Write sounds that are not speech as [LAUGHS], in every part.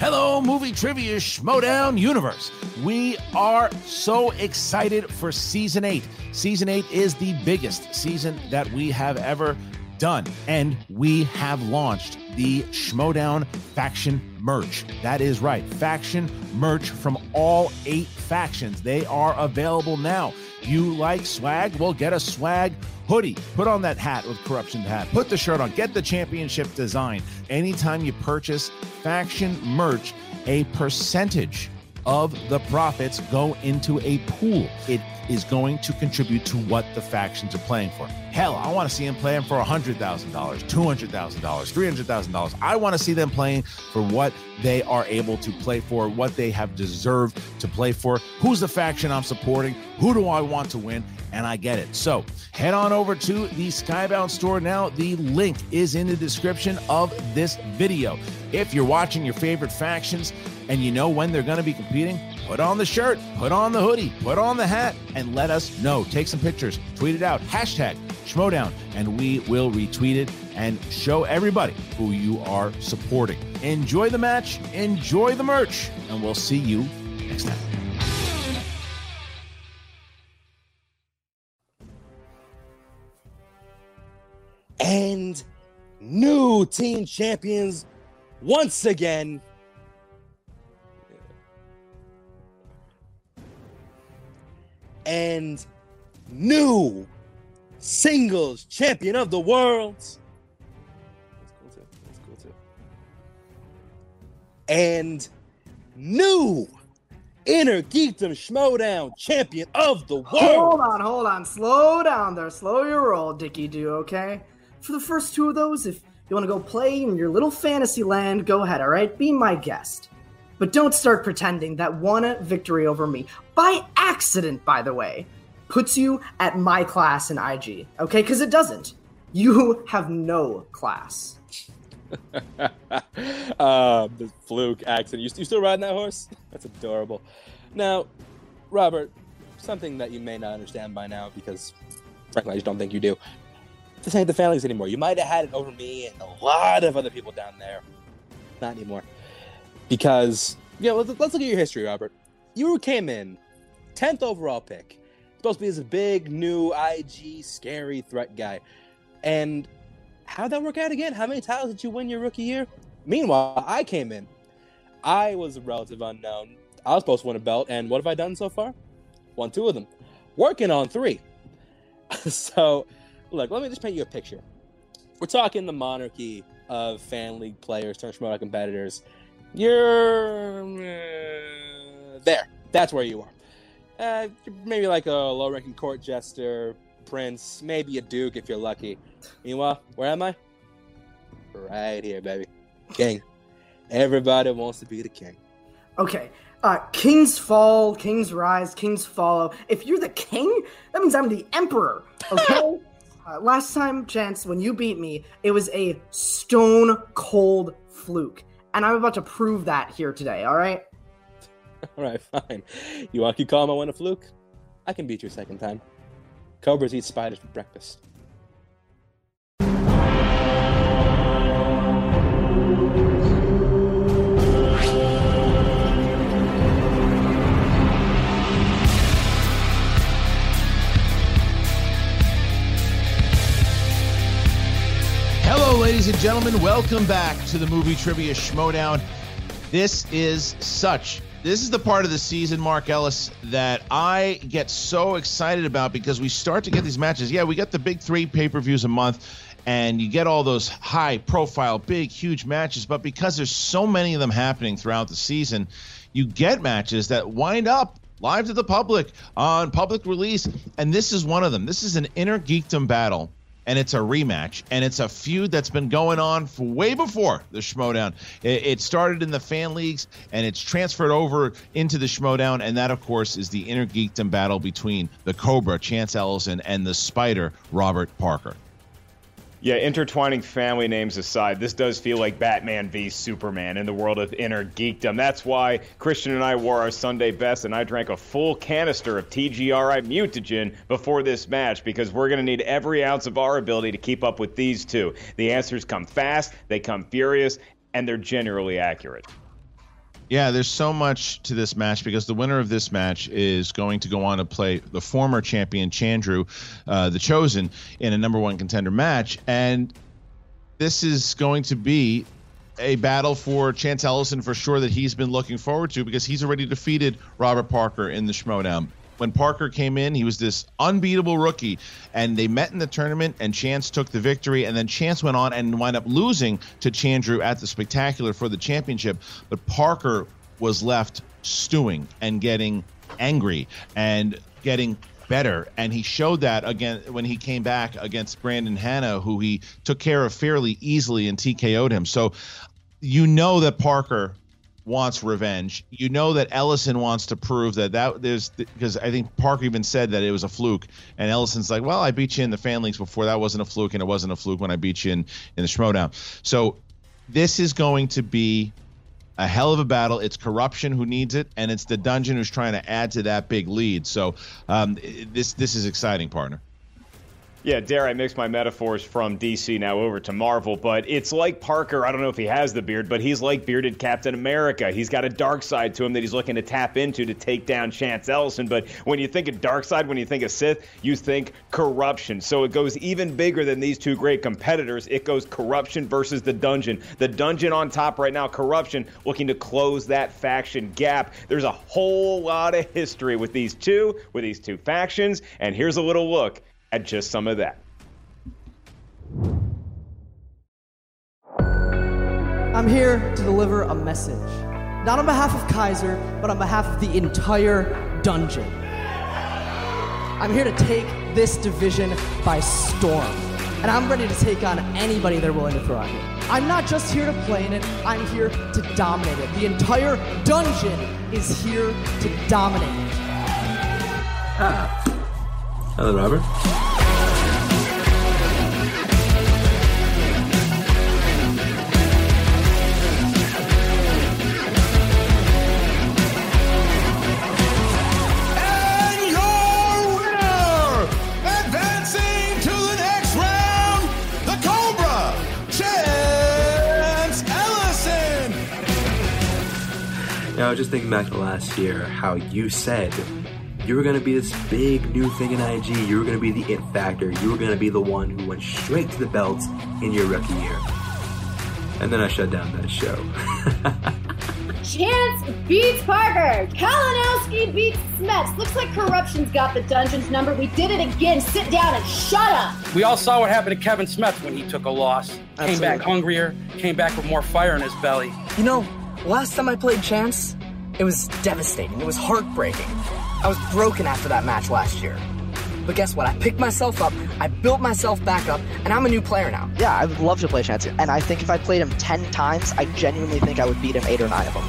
Hello, movie trivia Schmoedown universe. We are so excited for season eight. Season eight is the biggest season that we have ever done, and we have launched the Schmoedown faction merch. That is right, faction merch from all eight factions. They are available now. You like swag? Well, get a swag hoodie. Put on that hat with corruption hat. Put the shirt on. Get the championship design. Anytime you purchase faction merch, a percentage of the profits go into a pool. It is going to contribute to what the factions are playing for. Hell, I want to see them playing for $100,000, $200,000, $300,000. I want to see them playing for what they are able to play for, what they have deserved to play for. Who's the faction I'm supporting? Who do I want to win? And I get it. So head on over to the Skybound store now. The link is in the description of this video. If you're watching your favorite factions and you know when they're going to be competing, put on the shirt, put on the hoodie, put on the hat, and let us know. Take some pictures, tweet it out, hashtag Schmoedown, and we will retweet it and show everybody who you are supporting. Enjoy the match, enjoy the merch, and we'll see you next time. and new team champions once again. And new singles champion of the world. That's cool too. That's cool too. And new Inner Geekdom Schmoedown champion of the world. Hold on, hold on. Slow down there. Slow your roll, Dickie Do, okay? For the first two of those, if you want to go play in your little fantasy land, go ahead, all right? Be my guest. But don't start pretending that one victory over me, by accident, by the way, puts you at my class in IG, okay? Because it doesn't. You have no class. uh, [LAUGHS] the fluke accent. You, you still riding that horse? That's adorable. Now, Robert, something that you may not understand by now because, frankly, I just don't think you do. This ain't the families anymore. You might have had it over me and a lot of other people down there. Not anymore. Because, yeah, let's, let's look at your history, Robert. You came in 10th overall pick. Supposed to be this big, new IG, scary threat guy. And how'd that work out again? How many titles did you win your rookie year? Meanwhile, I came in. I was a relative unknown. I was supposed to win a belt, and what have I done so far? Won two of them. Working on three. [LAUGHS] so, look, let me just paint you a picture. We're talking the monarchy of fan league players turned Schmoedown competitors. You're uh, there. That's where you are. Uh, maybe like a low-ranking court jester, prince, maybe a duke if you're lucky. Meanwhile, where am I? Right here, baby. King. Everybody wants to be the king. Okay. Uh, kings fall, kings rise, kings follow. If you're the king, that means I'm the emperor. Okay. [LAUGHS] uh, last time, Chance, when you beat me, it was a stone cold fluke, and I'm about to prove that here today. All right. [LAUGHS] All right, fine. You want my one a fluke? I can beat you a second time. Cobras eat spiders for breakfast. Ladies and gentlemen. Welcome back to the movie trivia Schmoedown. This is such this is the part of the season, Mark Ellis, that I get so excited about because we start to get these matches. Yeah, we get the big three pay per views a month, and you get all those high profile, big, huge matches. But because there's so many of them happening throughout the season, you get matches that wind up live to the public on public release. And this is one of them. This is an inner geekdom battle and it's a rematch, and it's a feud that's been going on for way before the Schmoedown. It, it started in the fan leagues, and it's transferred over into the Schmoedown, and that, of course, is the inner geekdom battle between the Cobra, Chance Ellison, and the Spider, Robert Parker. Yeah, intertwining family names aside, this does feel like Batman v Superman in the world of inner geekdom. That's why Kristian and I wore our Sunday best, and I drank a full canister of TGRI mutagen before this match because we're going to need every ounce of our ability to keep up with these two. The answers come fast, they come furious, and they're generally accurate. Yeah, there's so much to this match because the winner of this match is going to go on to play the former champion Chandru, uh, the Chosen, in a number one contender match, and this is going to be a battle for Chance Ellison for sure that he's been looking forward to because he's already defeated Robert Parker in the Schmoedown when Parker came in, he was this unbeatable rookie, and they met in the tournament, and Chance took the victory, and then Chance went on and wound up losing to Chandru at the Spectacular for the championship. But Parker was left stewing and getting angry and getting better. And he showed that again when he came back against Brandon Hanna, who he took care of fairly easily and TKO'd him. So you know that Parker wants revenge. You know that Ellison wants to prove that that there's because I think Parker even said that it was a fluke, and Ellison's like, "Well, I beat you in the fan leagues before. That wasn't a fluke, and it wasn't a fluke when I beat you in in the Schmoedown." So this is going to be a hell of a battle. It's corruption who needs it, and it's the dungeon who's trying to add to that big lead. So um, this this is exciting, partner. Yeah, dare I mix my metaphors from DC now over to Marvel, but it's like Parker. I don't know if he has the beard, but he's like bearded Captain America. He's got a dark side to him that he's looking to tap into to take down Chance Ellison. But when you think of dark side, when you think of Sith, you think corruption. So it goes even bigger than these two great competitors. It goes corruption versus the dungeon. The dungeon on top right now, corruption looking to close that faction gap. There's a whole lot of history with these two, with these two factions, and here's a little look at just some of that. I'm here to deliver a message. Not on behalf of Kaiser, but on behalf of the entire dungeon. I'm here to take this division by storm. And I'm ready to take on anybody they're willing to throw at me. I'm not just here to play in it, I'm here to dominate it. The entire dungeon is here to dominate it. Ah. Hello, Robert. Now, I was just thinking back to last year, how you said you were going to be this big new thing in IG. You were going to be the it factor. You were going to be the one who went straight to the belts in your rookie year. And then I shut down that show. [LAUGHS] Chance beats Parker. Kalinowski beats Smets. Looks like corruption's got the dungeon's number. We did it again. Sit down and shut up. We all saw what happened to Kevin Smets when he took a loss. Absolutely. Came back hungrier, came back with more fire in his belly. You know, Last time I played Chance, it was devastating. It was heartbreaking. I was broken after that match last year. But guess what? I picked myself up, I built myself back up, and I'm a new player now. Yeah, I would love to play Chance. And I think if I played him 10 times, I genuinely think I would beat him 8 or 9 of them.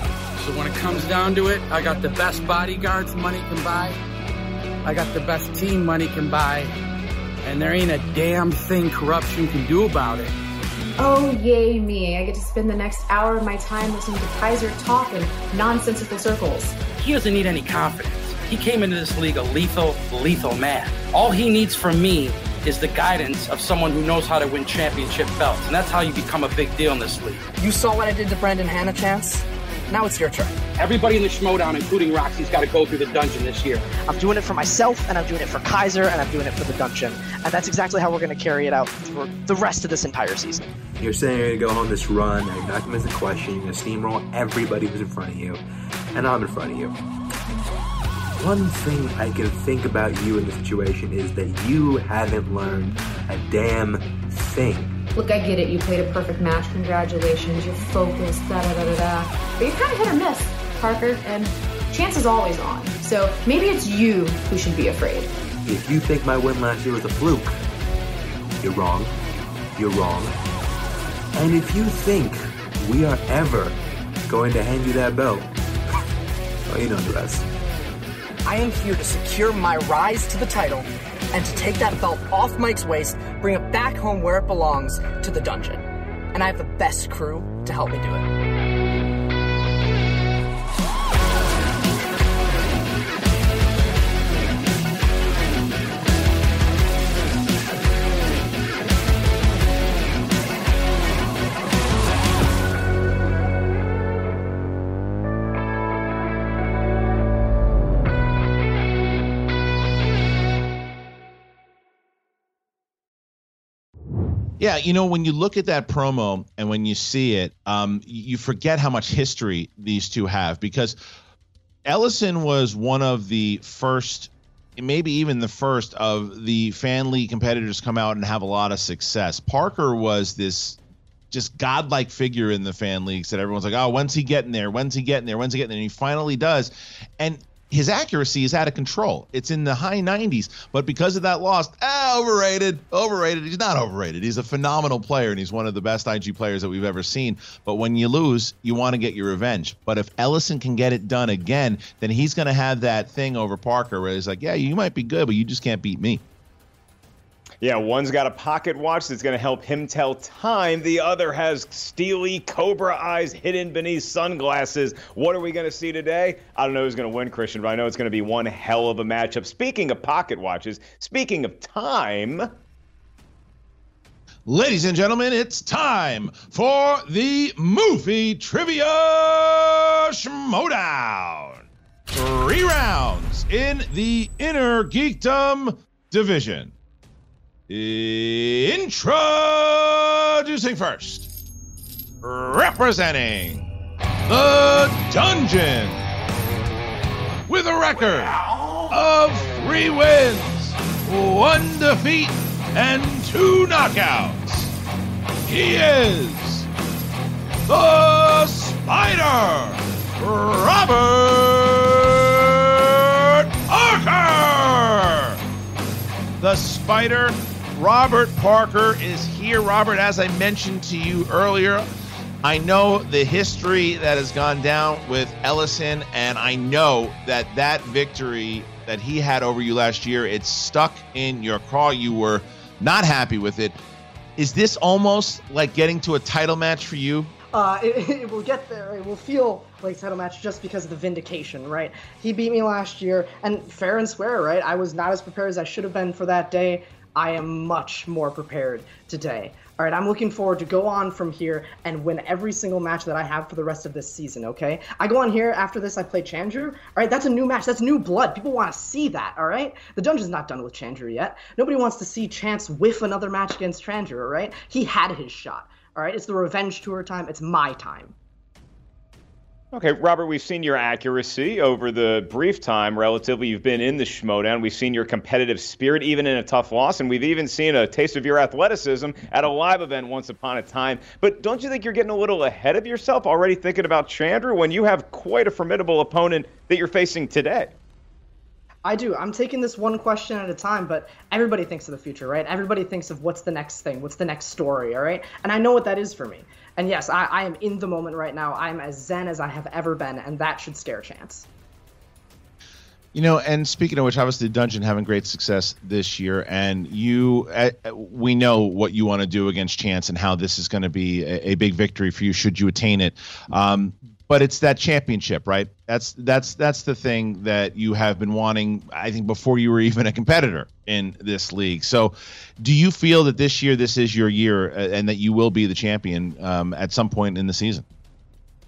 So when it comes down to it, I got the best bodyguards money can buy. I got the best team money can buy. And there ain't a damn thing corruption can do about it. Oh, yay me. I get to spend the next hour of my time listening to Kaiser talk in nonsensical circles. He doesn't need any confidence. He came into this league a lethal, lethal man. All he needs from me is the guidance of someone who knows how to win championship belts. And that's how you become a big deal in this league. You saw what I did to Brandon Hanna, Chance? Now it's your turn. Everybody in the Schmoedown, including Roxy's got to go through the dungeon this year. I'm doing it for myself, and I'm doing it for Kaiser, and I'm doing it for the dungeon. And that's exactly how we're going to carry it out for the rest of this entire season. You're saying you're going to go on this run, and you're not going to miss a question, you're going to steamroll everybody who's in front of you, and I'm in front of you. One thing I can think about you in the situation is that you haven't learned a damn thing. Look, I get it. You played a perfect match. Congratulations. You're focused. Da da da da da. But you're kind of hit or miss, Parker. And chance is always on. So maybe it's you who should be afraid. If you think my win last year was a fluke, you're wrong. You're wrong. And if you think we are ever going to hand you that belt, [LAUGHS] well, you know the rest. I am here to secure my rise to the title and to take that belt off Mike's waist, bring it back home where it belongs, to the dungeon. And I have the best crew to help me do it. Yeah, you know, when you look at that promo and when you see it, um, you forget how much history these two have because Ellison was one of the first, maybe even the first of the fan league competitors come out and have a lot of success. Parker was this just godlike figure in the fan leagues that everyone's like, oh, when's he getting there? When's he getting there? When's he getting there? And he finally does. And his accuracy is out of control. It's in the high 90s, but because of that loss, ah, overrated, overrated. He's not overrated. He's a phenomenal player, and he's one of the best IG players that we've ever seen. But when you lose, you want to get your revenge. But if Ellison can get it done again, then he's going to have that thing over Parker where he's like, yeah, you might be good, but you just can't beat me. Yeah, one's got a pocket watch that's going to help him tell time. The other has steely cobra eyes hidden beneath sunglasses. What are we going to see today? I don't know who's going to win, Kristian, but I know it's going to be one hell of a matchup. Speaking of pocket watches, speaking of time. Ladies and gentlemen, it's time for the movie trivia schmoedown. Three rounds in the inner geekdom division. Introducing first, representing the dungeon with a record of three wins, one defeat, and two knockouts. He is the Spider, Robert Parker. The Spider Robert Parker is here. Robert, as I mentioned to you earlier, I know the history that has gone down with Ellison, and I know that that victory that he had over you last year, it's stuck in your craw. You were not happy with it. Is this almost like getting to a title match for you? Uh, it, [LAUGHS] it will get there. It will feel like title match just because of the vindication, right? He beat me last year, and fair and square, right? I was not as prepared as I should have been for that day. I am much more prepared today. All right, I'm looking forward to go on from here and win every single match that I have for the rest of this season, okay? I go on here after this, I play Chandru. All right, that's a new match. That's new blood. People want to see that, all right? The dungeon's not done with Chandru yet. Nobody wants to see Chance whiff another match against Chandru, all right? He had his shot, all right? It's the revenge tour time. It's my time. Okay, Robert, we've seen your accuracy over the brief time, relatively, you've been in the Schmoedown. We've seen your competitive spirit, even in a tough loss, and we've even seen a taste of your athleticism at a live event once upon a time. But don't you think you're getting a little ahead of yourself already thinking about Chandra when you have quite a formidable opponent that you're facing today? I do. I'm taking this one question at a time, but everybody thinks of the future, right? Everybody thinks of what's the next thing, what's the next story, all right? And I know what that is for me. And yes, I, I am in the moment right now. I'm as zen as I have ever been, and that should scare Chance. You know, and speaking of which, obviously, Dungeon having great success this year, and you, uh, we know what you want to do against Chance and how this is going to be a, a, big victory for you should you attain it. Um, but it's that championship, right? That's that's that's the thing that you have been wanting. I think before you were even a competitor in this league. So, do you feel that this year this is your year uh, and that you will be the champion um, at some point in the season?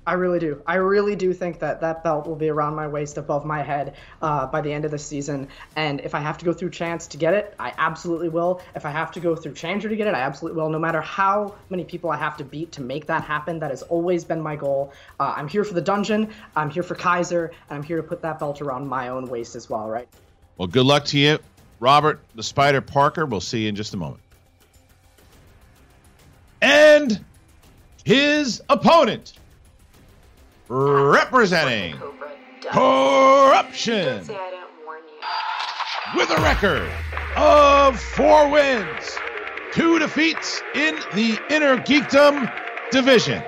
I really do. I really do think that that belt will be around my waist, above my head, uh, by the end of the season. And if I have to go through Chance to get it, I absolutely will. If I have to go through Chandler to get it, I absolutely will. No matter how many people I have to beat to make that happen, that has always been my goal. Uh, I'm here for the dungeon. I'm here for Kaiser, and I'm here to put that belt around my own waist as well. Right. Well, good luck to you, Robert the Spider Parker. We'll see you in just a moment. And his opponent representing corruption with a record of four wins, two defeats in the Inner Geekdom division.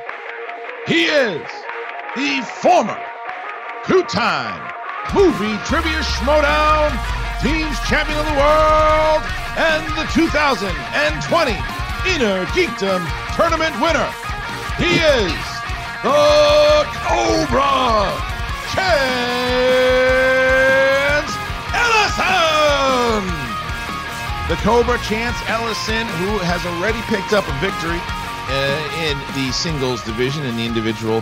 He is the former two-time movie trivia schmoedown teams champion of the world and the 2020 Inner Geekdom tournament winner. He is the Cobra Chance Ellison. The Cobra Chance Ellison, who has already picked up a victory uh, in the singles division in the individual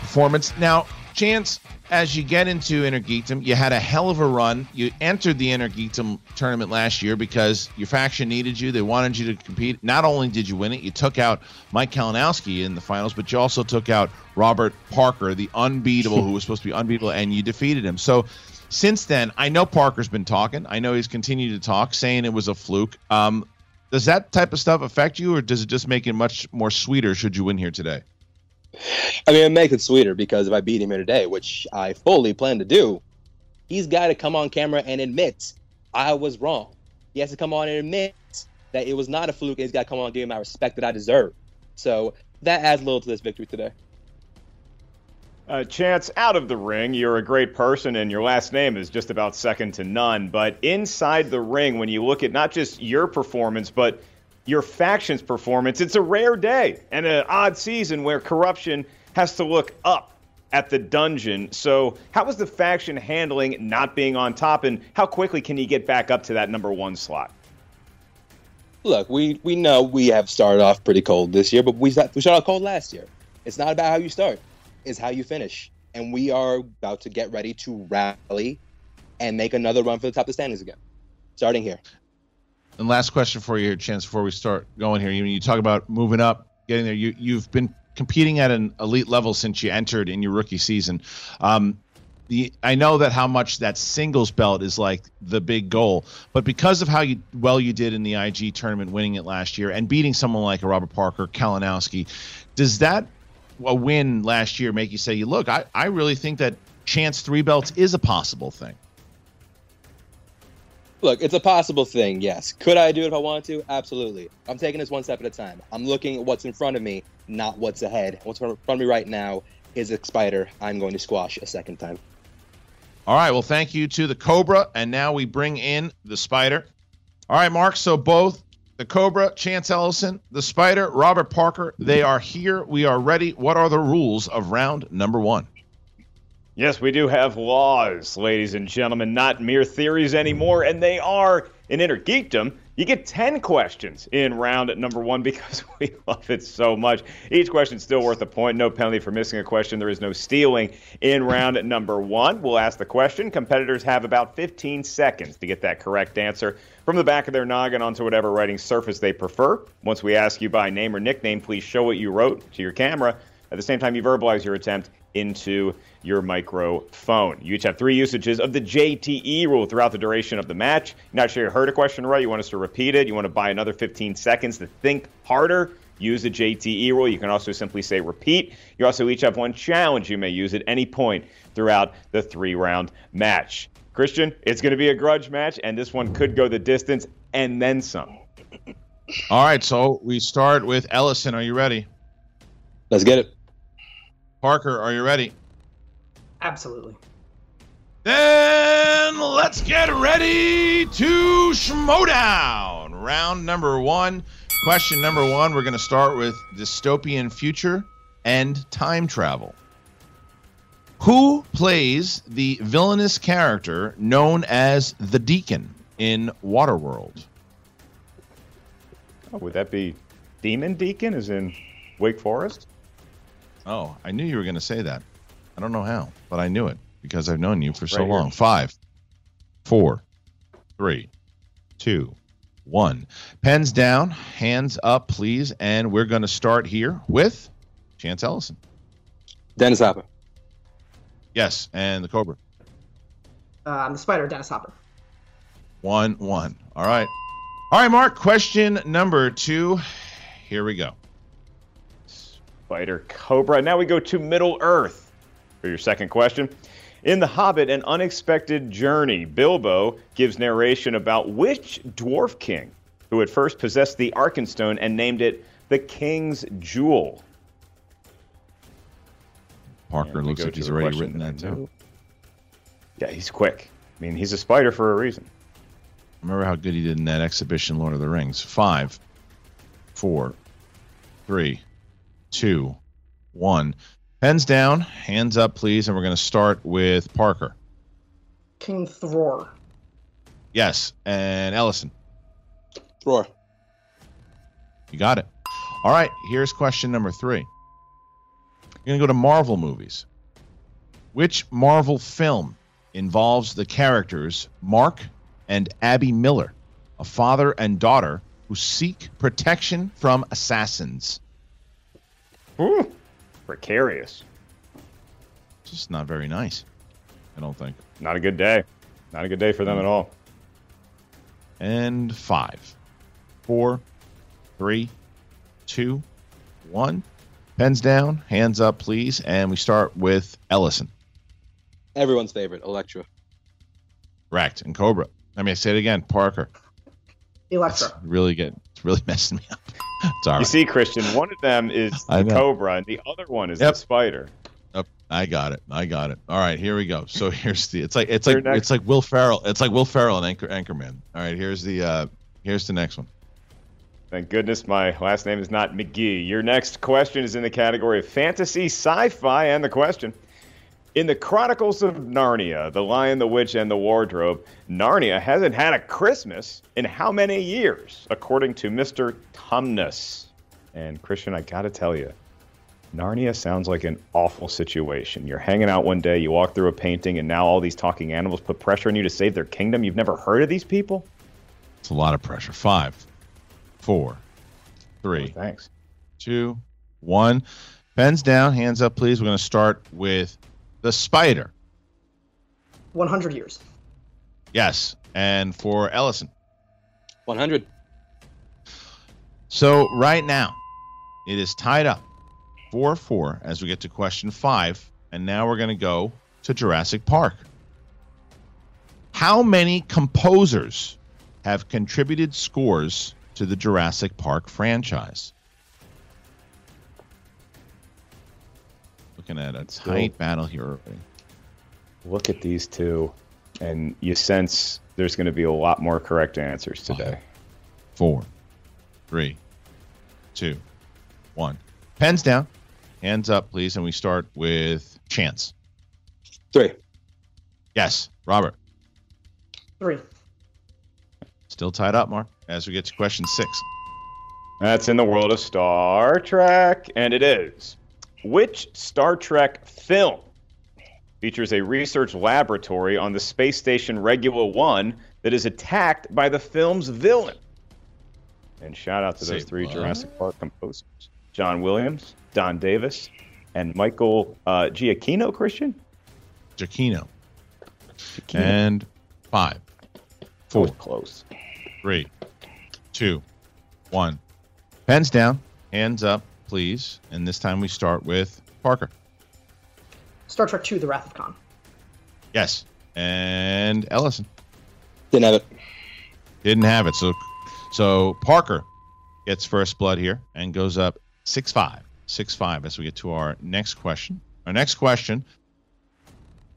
performance. Now, Chance, as you get into Inner Geekdom, you had a hell of a run. You entered the Inner Geekdom tournament last year because your faction needed you. They wanted you to compete. Not only did you win it, you took out Mike Kalinowski in the finals, but you also took out Robert Parker, the unbeatable, who was supposed to be unbeatable, and you defeated him. So since then, I know Parker's been talking. I know he's continued to talk, saying it was a fluke. Um, does that type of stuff affect you, or does it just make it much more sweeter should you win here today? I mean, it makes it sweeter because if I beat him here today, which I fully plan to do, he's got to come on camera and admit I was wrong. He has to come on and admit that it was not a fluke, and he's got to come on and give him my respect that I deserve. So that adds a little to this victory today. Uh, Chance, out of the ring, you're a great person, and your last name is just about second to none. But inside the ring, when you look at not just your performance, but your faction's performance, it's a rare day and an odd season where corruption has to look up at the dungeon. So, how was the faction handling not being on top, and how quickly can you get back up to that number one slot? Look, we, we know we have started off pretty cold this year, but we, we started off cold last year. It's not about how you start, it's how you finish. And we are about to get ready to rally and make another run for the top of the standings again, starting here. And last question for you, Chance, before we start going here. You, you talk about moving up, getting there. You, you've been competing at an elite level since you entered in your rookie season. Um, the I know that how much that singles belt is like the big goal, but because of how you well you did in the IG tournament, winning it last year and beating someone like a Robert Parker, Kalinowski, does that a win last year make you say, "You look, I I really think that chance three belts is a possible thing." Look, it's a possible thing, yes. Could I do it if I wanted to? Absolutely. I'm taking this one step at a time. I'm looking at what's in front of me, not what's ahead. What's in front of me right now is a spider I'm going to squash a second time. All right. Well, thank you to the Cobra. And now we bring in the Spider. All right, Mark. So both the Cobra, Chance Ellison, the Spider, Robert Parker, they are here. We are ready. What are the rules of round number one? Yes, we do have laws, ladies and gentlemen, not mere theories anymore, and they are in Inner Geekdom. You get 10 questions in round number one because [LAUGHS] we love it so much. Each question still worth a point. No penalty for missing a question. There is no stealing in round number one. We'll ask the question. Competitors have about 15 seconds to get that correct answer from the back of their noggin onto whatever writing surface they prefer. Once we ask you by name or nickname, please show what you wrote to your camera. At the same time, you verbalize your attempt into your microphone. You each have three usages of the JTE rule throughout the duration of the match. You're not sure you heard a question right, you want us to repeat it, you want to buy another 15 seconds to think harder, use the JTE rule. You can also simply say repeat. You also each have one challenge you may use at any point throughout the three round match. Kristian, it's going to be a grudge match, and this one could go the distance and then some. All right, so we start with Ellison. Are you ready? Let's get it. Parker, are you ready? Absolutely. Then let's get ready to Schmoedown. Round number one. Question number one. We're going to start with dystopian future and time travel. Who plays the villainous character known as the Deacon in Waterworld? Oh, would that be Demon Deacon, as in Wake Forest? Oh, I knew you were going to say that. I don't know how, but I knew it because I've known you for so Right here. long. Five, four, three, two, one. Pens down, hands up, please. And we're going to start here with Chance Ellison. Dennis Hopper. Yes, and the Cobra. Uh, I'm the spider, Dennis Hopper. One, one. All right. All right, Mark. Question number two. Here we go. Spider Cobra. Now we go to Middle Earth for your second question. In The Hobbit, An Unexpected Journey, Bilbo gives narration about which dwarf king who had first possessed the Arkenstone and named it the King's Jewel. Parker looks like he's already written that too. Yeah, he's quick. I mean, he's a spider for a reason. Remember how good he did in that exhibition, Lord of the Rings. Five, four, three, two, one. Pens down, hands up, please. And we're going to start with Parker. King Thror. Yes. And Ellison. Roar. You got it. All right. Here's question number three. You're going to go to Marvel movies. Which Marvel film involves the characters Mark and Abby Miller, a father and daughter who seek protection from assassins? Ooh, precarious. Just not very nice, I don't think. Not a good day. Not a good day for them at all. And five, four, three, two, one. Pens down, hands up, please. And we start with Ellison. Everyone's favorite, Elektra. Correct. And Cobra. I mean, I say it again. Parker. Elektra. Really good. It's really [LAUGHS] messing me up. [LAUGHS] It's all You see, Kristian, one of them is [LAUGHS] the cobra, and the other one is Yep. the spider. Yep, I got it. I got it. All right, here we go. So [LAUGHS] here's the. It's like it's Your like next- it's like Will Ferrell. It's like Will Ferrell and Anchor Anchorman. All right, here's the. uh Here's the next one. Thank goodness my last name is not McGee. Your next question is in the category of fantasy, sci-fi, and the question. In the Chronicles of Narnia, The Lion, the Witch, and the Wardrobe, Narnia hasn't had a Christmas in how many years, according to Mr. Tumnus? And Kristian, I gotta tell you, Narnia sounds like an awful situation. You're hanging out one day, you walk through a painting, and now all these talking animals put pressure on you to save their kingdom. You've never heard of these people? It's a lot of pressure. Five, four, three, oh, Thanks. two, one. Pens down, hands up, please. We're going to start with the spider. 100 years. Yes, and for Ellison. 100. So right now, it is tied up 4 4 as we get to question five. And now we're going to go to Jurassic Park. How many composers have contributed scores to the Jurassic Park franchise? Looking at a Still- tight battle here. look at these two, and you sense there's going to be a lot more correct answers today. Four, three, two, one. Pens down, hands up, please. And we start with Chance. Three. Yes, Robert. Three. Still tied up, Mark, as we get to question six. That's in the world of Star Trek, and it is. Which Star Trek film features a research laboratory on the space station Regula 1 that is attacked by the film's villain? And shout out to those Say three what? Jurassic Park composers John Williams, Don Davis, and Michael uh, Giacchino, Kristian? Giacchino. Giacchino. And five, four, close. three, two, one. Pens down, hands up, please. And this time we start with Parker. Star Trek II: The Wrath of Khan. Yes. And Ellison. Didn't have it. Didn't have it. So so Parker gets first blood here and goes up six five. Six five as we get to our next question. Our next question.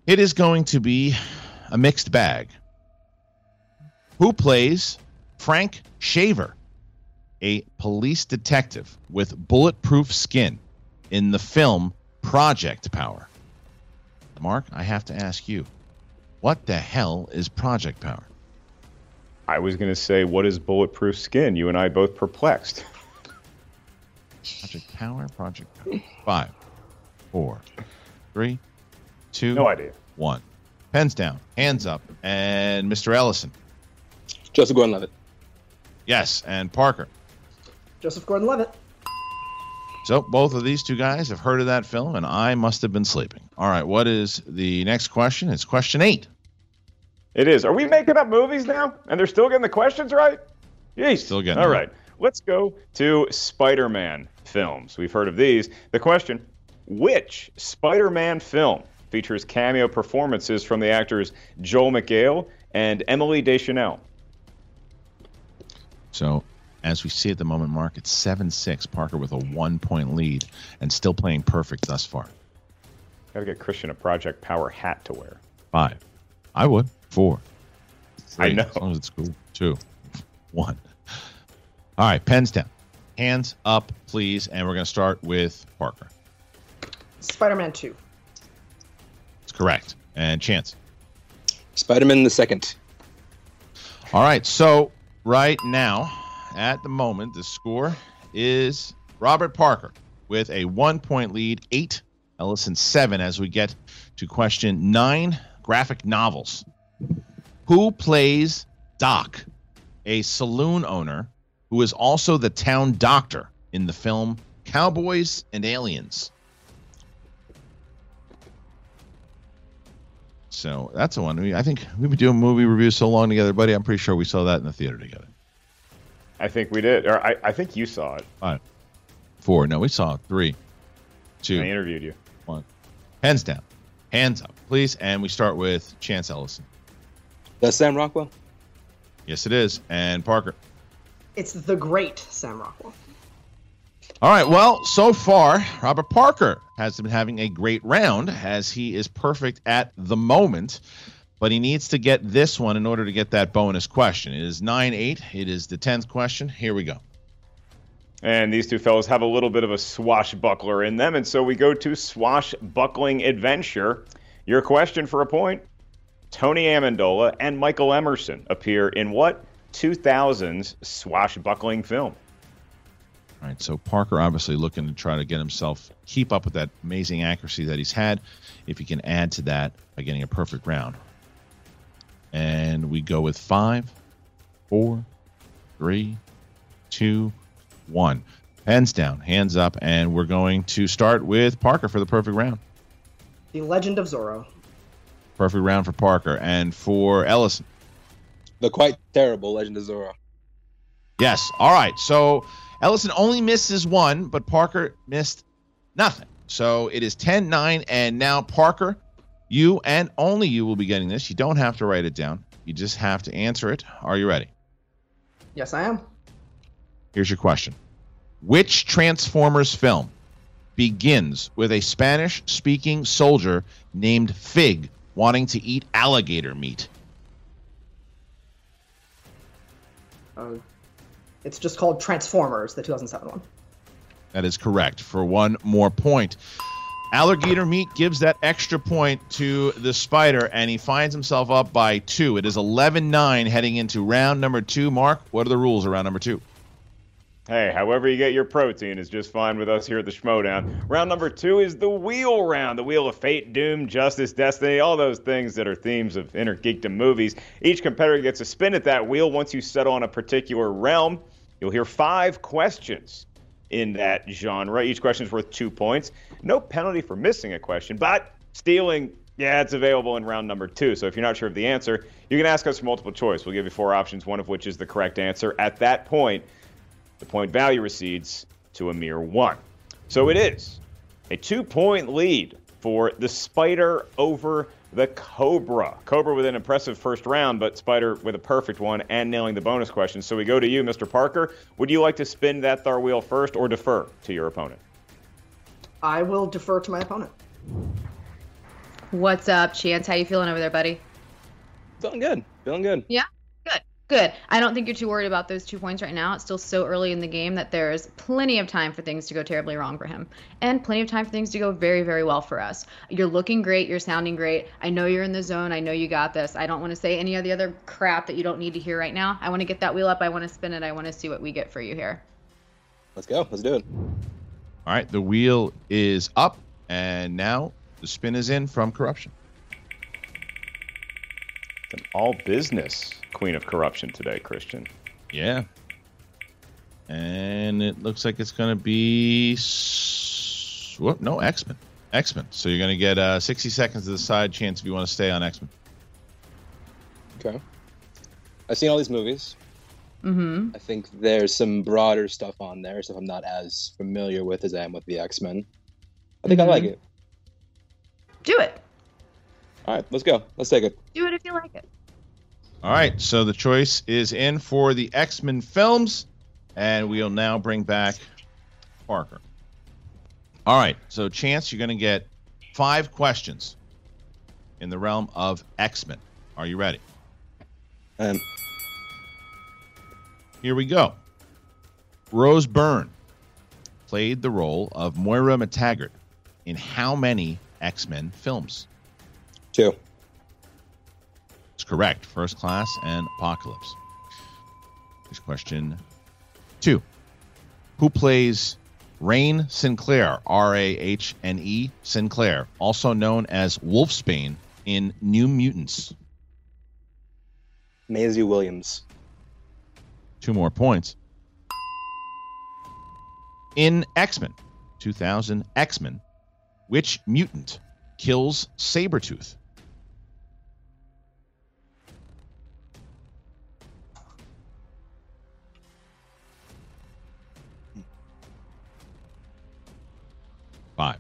It is going to be a mixed bag. Who plays Frank Shaver, a police detective with bulletproof skin in the film Project Power? Mark, I have to ask you, what the hell is Project Power? I was going to say, what is bulletproof skin? You and I both perplexed. Project Power, Project Power. Five, four, three, two, No idea. one. Pens down, hands up, and Mr. Ellison. Joseph Gordon-Levitt. Yes, and Parker. Joseph Gordon-Levitt. So both of these two guys have heard of that film, and I must have been sleeping. All right, what is the next question? It's question eight. It is. Are we making up movies now? And they're still getting the questions right? Yeesh. Still getting All them. right. Let's go to Spider Man films. We've heard of these. The question Which Spider Man film features cameo performances from the actors Joel McHale and Emily Deschanel? So, as we see at the moment, Mark, it's 7 6. Parker with a one point lead and still playing perfect thus far. Got to get Kristian a Project Power hat to wear. Five. I would. Four. I know. As long as it's cool. Two. [LAUGHS] One. All right, pens down. Hands up, please. And we're going to start with Parker. Spider-Man 2. It's correct. And Chance. Spider-Man the second. All right. So, right now, at the moment, the score is Robert Parker with a one point lead, eight, Ellison seven, as we get to question nine graphic novels. Who plays Doc, a saloon owner who is also the town doctor in the film Cowboys and Aliens? So that's the one. I think we've been doing movie reviews so long together, buddy. I'm pretty sure we saw that in the theater together. I think we did. Or I, I think you saw it. Five, four. No, we saw three, two. I interviewed you. one. Hands down, hands up, please. And we start with Chance Ellison. That's Sam Rockwell. Yes, it is. And Parker. It's the great Sam Rockwell. All right. Well, so far, Robert Parker has been having a great round as he is perfect at the moment, but he needs to get this one in order to get that bonus question. It is 9 8. It is the 10th question. Here we go. And these two fellows have a little bit of a swashbuckler in them, and so we go to swashbuckling adventure. Your question for a point: Tony Amendola and Michael Emerson appear in what 2000s swashbuckling film? All right, so Parker obviously looking to try to get himself keep up with that amazing accuracy that he's had. If he can add to that by getting a perfect round, and we go with five, four, three, two, one. Hands down, hands up, and we're going to start with Parker for the perfect round. The Legend of Zorro. Perfect round for Parker, and for Ellison. The quite terrible Legend of Zorro. Yes. All right. So Ellison only misses one, but Parker missed nothing. So it is 10 9. And now, Parker, you and only you will be getting this. You don't have to write it down, you just have to answer it. Are you ready? Yes, I am. Here's your question Which Transformers film begins with a Spanish speaking soldier named Fig wanting to eat alligator meat? Uh, it's just called Transformers, the 2007 one. That is correct. For one more point. Alligator meat gives that extra point to the spider, and he finds himself up by two. It is 11 9 heading into round number two. Mark, what are the rules around number two? Hey, however you get your protein is just fine with us here at the Schmoedown. Round number two is the wheel round. The wheel of fate, doom, justice, destiny, all those things that are themes of inner geekdom movies. Each competitor gets a spin at that wheel. Once you settle on a particular realm, you'll hear five questions in that genre. Each question is worth two points. No penalty for missing a question, but stealing, yeah, it's available in round number two. So if you're not sure of the answer, you can ask us for multiple choice. We'll give you four options, one of which is the correct answer. At that point, the point value recedes to a mere one. So it is a two point lead for the Spider over the Cobra. Cobra with an impressive first round, but Spider with a perfect one and nailing the bonus question. So we go to you, Mr. Parker. Would you like to spin that Thar wheel first or defer to your opponent? I will defer to my opponent. What's up, Chance? How you feeling over there, buddy? Feeling good. Feeling good. Yeah. Good. Good. I don't think you're too worried about those two points right now. It's still so early in the game that there's plenty of time for things to go terribly wrong for him, and plenty of time for things to go very, very well for us. You're looking great. You're sounding great. I know you're in the zone. I know you got this. I don't want to say any of the other crap that you don't need to hear right now. I want to get that wheel up. I want to spin it. I want to see what we get for you here. Let's go. Let's do it. All right, the wheel is up. And now the spin is in from corruption. It's an all business queen of corruption today, Kristian. Yeah. And it looks like it's going to be. Whoop, no, X Men. X Men. So you're going to get uh, 60 seconds to side chance if you want to stay on X Men. Okay. I've seen all these movies. Mm-hmm. I think there's some broader stuff on there, stuff I'm not as familiar with as I am with the X Men. I think I like it. Do it. All right, let's go. Let's take it. Do it if you like it. All right. So the choice is in for the X Men films. And we'll now bring back Parker. All right. So, Chance, you're going to get five questions in the realm of X Men. Are you ready? Um, Here we go. Rose Byrne played the role of Moira McTaggart in how many X Men films? Two. Correct. First Class and Apocalypse. Next question two. Who plays Rahne Sinclair, R A H N E Sinclair, also known as Wolfsbane in New Mutants? Maisie Williams. Two more points. In X Men 2000 X Men, which mutant kills Sabretooth? Five,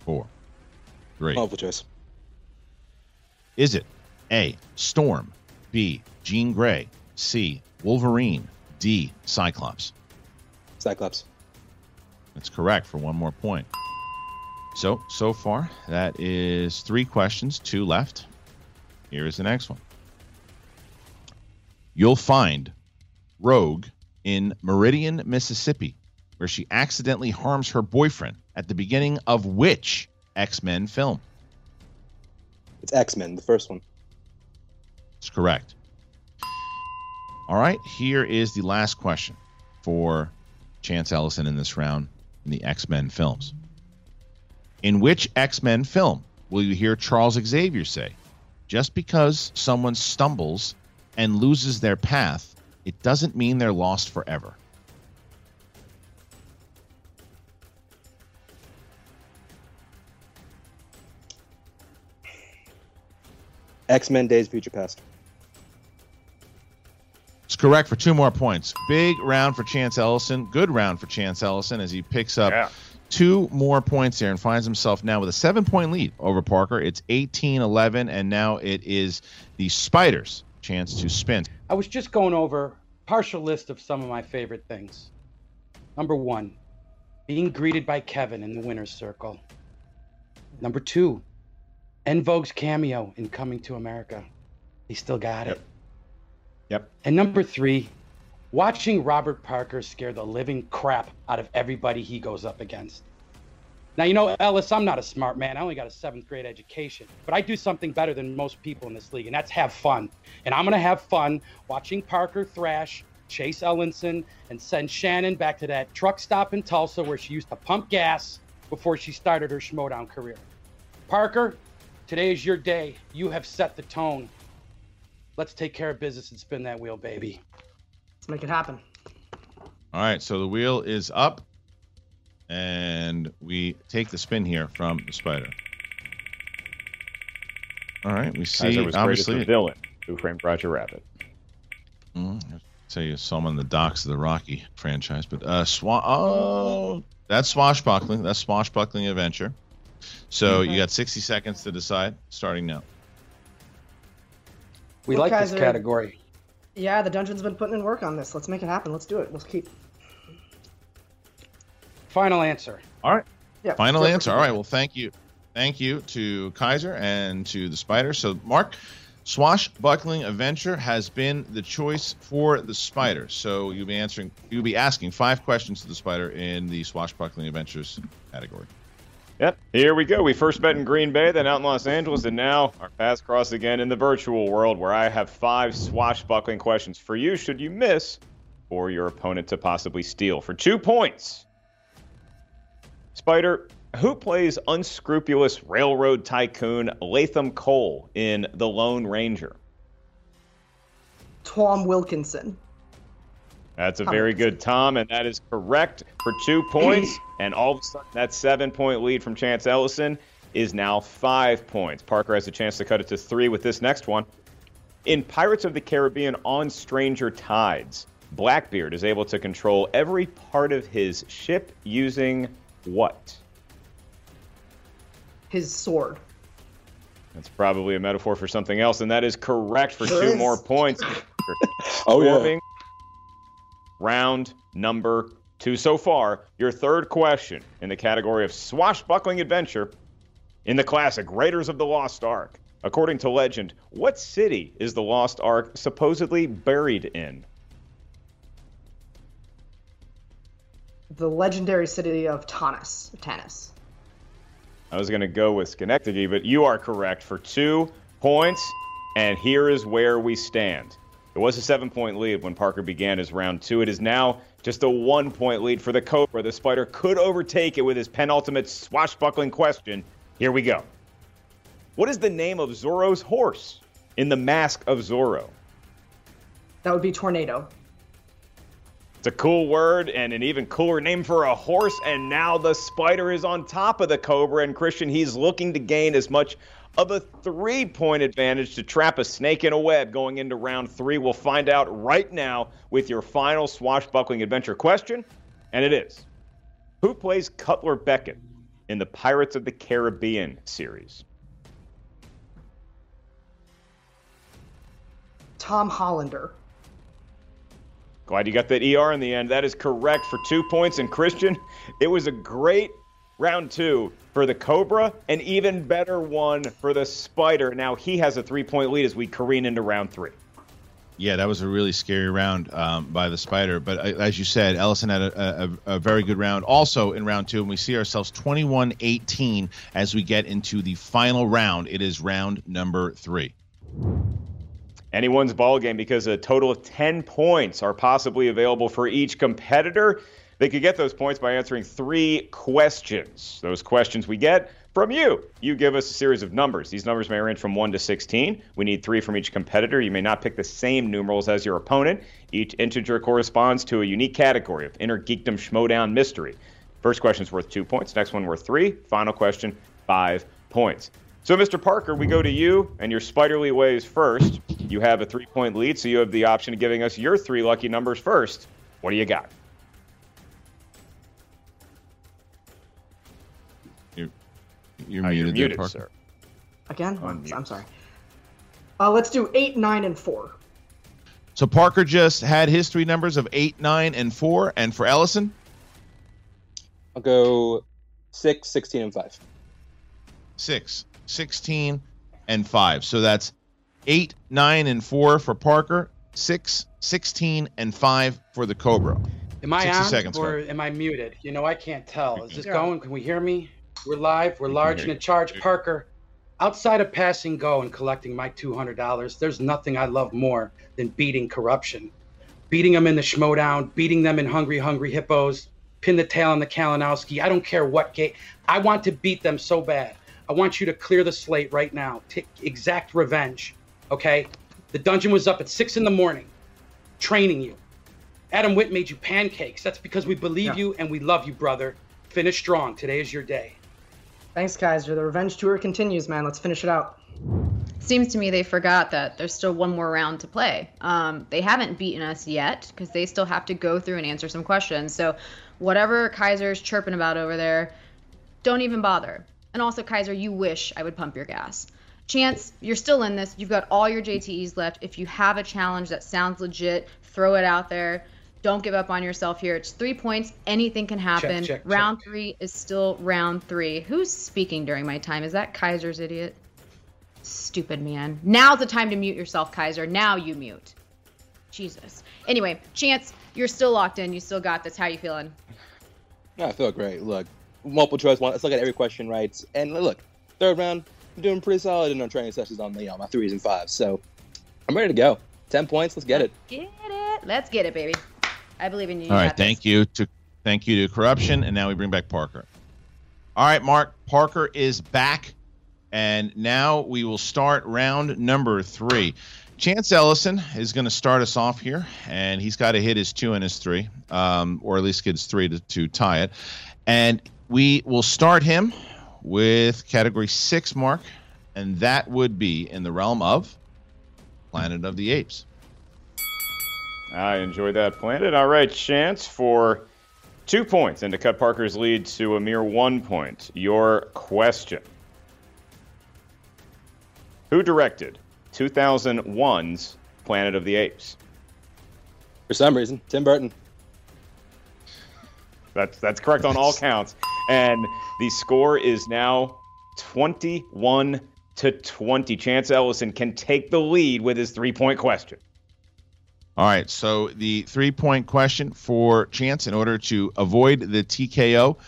four, three. Multiple choice. Is it A. Storm, B. Jean Grey, C. Wolverine, D. Cyclops? Cyclops. That's correct for one more point. So, so far, that is three questions, two left. Here is the next one. You'll find Rogue in Meridian, Mississippi, where she accidentally harms her boyfriend at the beginning of which X Men film? It's X Men, the first one. That's correct. All right, here is the last question for Chance Ellison in this round in the X Men films. In which X Men film will you hear Charles Xavier say, just because someone stumbles and loses their path, it doesn't mean they're lost forever? X Men Days of Future Past. It's correct for two more points. Big round for Chance Ellison. Good round for Chance Ellison as he picks up Yeah. two more points there and finds himself now with a seven point lead over Parker. It's 18 11, and now it is the Spiders' chance to spin. I was just going over partial list of some of my favorite things. Number one, being greeted by Kevin in the winner's circle. Number two, En Vogue's cameo in Coming to America. He still got it. Yep. And number three, watching Robert Parker scare the living crap out of everybody he goes up against. Now, you know, Ellis, I'm not a smart man. I only got a seventh grade education, but I do something better than most people in this league, and that's have fun. And I'm going to have fun watching Parker thrash Chase Ellenson and send Shannon back to that truck stop in Tulsa where she used to pump gas before she started her Schmoedown career. Parker, today is your day. You have set the tone. Let's take care of business and spin that wheel, baby. Let's make it happen. All right, so the wheel is up, and we take the spin here from the Spider. All right, we see Kaiser was greatest obviously. the villain who framed Roger Rabbit. Mm, I'd say you saw him on the docks of the Rocky franchise, but uh, swa- oh, that's swashbuckling. That's swashbuckling adventure. So you got 60 seconds to decide, starting now. We Well, like this Kaiser- category. Yeah, the dungeon's been putting in work on this. Let's make it happen. Let's do it. Let's keep. Final answer. All right. Yeah. Final go answer. All right. Well, thank you. Thank you to Kaiser and to the Spider. So, Mark, Swashbuckling Adventure has been the choice for the Spider. So you'll be answering, you'll be asking five questions to the Spider in the Swashbuckling Adventures category. Yep. Here we go. We first met in Green Bay, then out in Los Angeles, and now our paths cross again in the virtual world where I have five swashbuckling questions for you should you miss or your opponent to possibly steal. For two points, Spider, Who plays unscrupulous railroad tycoon Latham Cole in The Lone Ranger? Tom Wilkinson. That's a very good Tom, and that is correct for two [CLEARS THROAT] points. and all of a sudden, that seven point lead from Chance Ellison is now five points. Parker has a chance to cut it to three with this next one. In Pirates of the Caribbean on Stranger Tides, Blackbeard is able to control every part of his ship using what? His sword. That's probably a metaphor for something else, and that is correct for Sure two is. more points. [LAUGHS] Oh, yeah. Round number two so far. Your third question in the category of swashbuckling adventure in the classic Raiders of the Lost Ark. According to legend, what city is the Lost Ark supposedly buried in? The legendary city of Tanis. Tanis. I was going to go with Schenectady, but you are correct for two points. And here is where we stand. It was a seven point lead when Parker began his round two. It is now just a one point lead for the Cobra. The Spider could overtake it with his penultimate swashbuckling question. Here we go. What is the name of Zorro's horse in the Mask of Zorro? That would be Tornado. It's a cool word and an even cooler name for a horse. And now the spider is on top of the cobra. And Kristian, he's looking to gain as much of a three point advantage to trap a snake in a web going into round three. We'll find out right now with your final swashbuckling adventure question. And it is Who plays Cutler Beckett in the Pirates of the Caribbean series? Tom Hollander. Glad you got that ER in the end. That is correct for two points. And Kristian, it was a great round two for the Cobra, an even better one for the Spider. Now he has a three point lead as we careen into round three. Yeah, that was a really scary round um, by the Spider. But uh, as you said, Ellison had a, a, a very good round also in round two, and we see ourselves 21 18 as we get into the final round. It is round number three. Anyone's ball game because a total of 10 points are possibly available for each competitor. They could get those points by answering three questions. Those questions we get from you. You give us a series of numbers. These numbers may range from 1 to 16. We need three from each competitor. You may not pick the same numerals as your opponent. Each integer corresponds to a unique category of inner geekdom schmoedown mystery. First question is worth two points. Next one worth three. Final question, five points. So, Mr. Parker, we go to you and your spiderly ways first. You have a three point lead, so you have the option of giving us your three lucky numbers first. What do you got? You're Oh, muted, you're muted, Parker. sir. Again? Unmute. I'm sorry. Uh, let's do eight, nine, and four. So Parker just had his three numbers of eight, nine, and four. And for Ellison, I'll go 6, 16, and 5. six, 16, and five. So that's eight, nine, and four for Parker, six, 16, and five for the Cobra. Am I 60 on seconds, or Parker. am I muted? You know, I can't tell. Is this Yeah. going? Can we hear me? We're live. We're large and in charge. Parker, outside of passing go and collecting my $200, there's nothing I love more than beating corruption. Beating them in the schmoedown, beating them in Hungry Hungry Hippos, pin the tail on the Kalinowski. I don't care what gate. I want to beat them so bad. I want you to clear the slate right now. Take exact revenge. Okay? The dungeon was up at six in the morning, training you. Adam Witt made you pancakes. That's because we believe Yeah. you and we love you, brother. Finish strong. Today is your day. Thanks, Kaiser. The revenge tour continues, man. Let's finish it out. Seems to me they forgot that there's still one more round to play. Um, they haven't beaten us yet because they still have to go through and answer some questions. So, whatever Kaiser's chirping about over there, don't even bother. And also, Kaiser, you wish I would pump your gas. Chance, you're still in this. You've got all your JTEs left. If you have a challenge that sounds legit, throw it out there. Don't give up on yourself here. It's three points. Anything can happen. check, round three is still round three. Who's speaking during my time? Is that Kaiser's idiot? Stupid man. Now's the time to mute yourself, Kaiser. Now you mute. Jesus. Anyway, Chance, you're still locked in. You still got this. How you feeling? Yeah, I feel great. Look, multiple choice. One, let's look at every question right. And look, third round, I'm doing pretty solid in our training sessions on you know my threes and fives. So I'm ready to go. Ten points. Let's get it. Get it. Let's get it, baby. I believe in you. All right, thank you to thank you to corruption, and now we bring back Parker. All right, Mark Parker is back, and now we will start round number three. Chance Ellison is going to start us off here, and he's got to hit his two and his three, um, or at least get his three to, to tie it. And we will start him with category six, Mark, and that would be in the realm of Planet of the Apes. I enjoyed that planet. All right, chance for two points and to cut Parker's lead to a mere one point. Your question Who directed 2001's Planet of the Apes? For some reason, Tim Burton. That's that's correct on all counts. And the score is now 21 to 20. Chance Ellison can take the lead with his three-point question. All right, so the three-point question for Chance in order to avoid the TKO,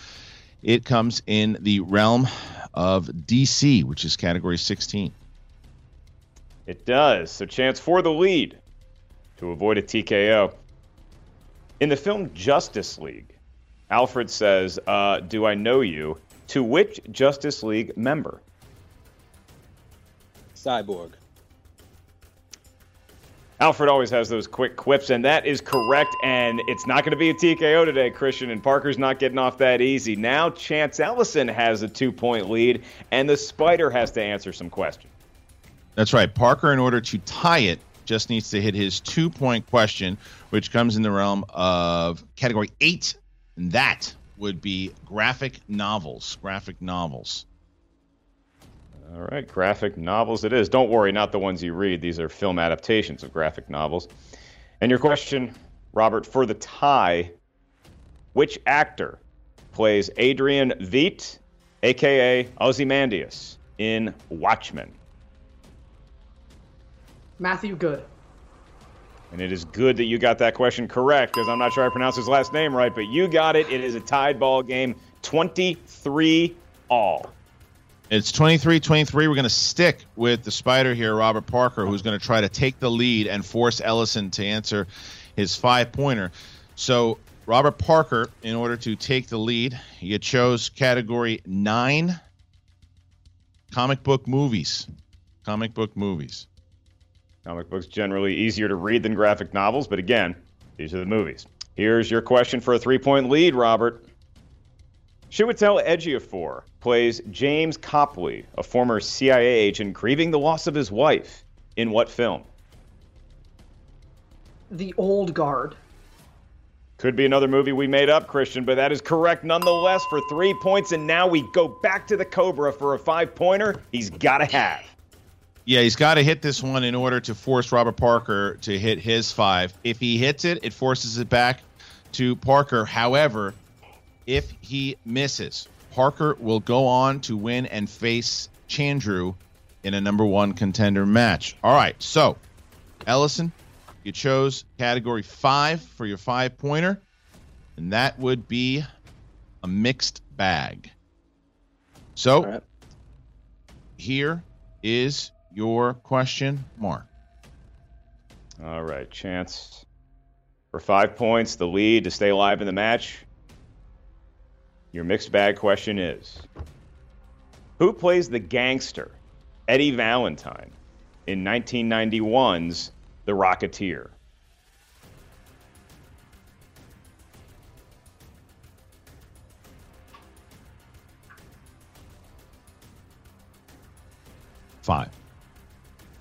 it comes in the realm of DC, which is category 16. It does. So chance for the lead to avoid a TKO. In the film Justice League, Alfred says, uh, Do I know you? To which Justice League member? Cyborg. Alfred always has those quick quips, and that is correct. And it's not going to be a TKO today, Kristian, and Parker's not getting off that easy. Now, Chance Ellison has a two point lead, and the Spider has to answer some questions. That's right. Parker, in order to tie it, just needs to hit his two point question, which comes in the realm of category eight, and that would be graphic novels. Graphic novels. All right, graphic novels it is. Don't worry, not the ones you read. These are film adaptations of graphic novels. And your question, Robert, for the tie, which actor plays Adrian Veidt, aka Ozymandias, in Watchmen? Matthew Goode. And it is good that you got that question correct because I'm not sure I pronounced his last name right, but you got it. It is a tied ball game, 23 all. It's 23 23. We're going to stick with the spider here, Robert Parker, who's going to try to take the lead and force Ellison to answer his five pointer. So, Robert Parker, in order to take the lead, you chose category nine comic book movies. Comic book movies. Comic books generally easier to read than graphic novels, but again, these are the movies. Here's your question for a three point lead, Robert. Chiwetel Ejiofor plays James Copley, a former CIA agent grieving the loss of his wife. In what film? The Old Guard. Could be another movie we made up, Kristian, but that is correct nonetheless for three points. And now we go back to the Cobra for a five pointer. He's got to have. Yeah, he's got to hit this one in order to force Robert Parker to hit his five. If he hits it, it forces it back to Parker. However, if he misses, Parker will go on to win and face Chandru in a number one contender match. All right, so Ellison, you chose category five for your five pointer, and that would be a mixed bag. So right. here is your question, Mark. All right, chance for five points, the lead to stay alive in the match. Your mixed bag question is Who plays the gangster, Eddie Valentine, in 1991's The Rocketeer? Five,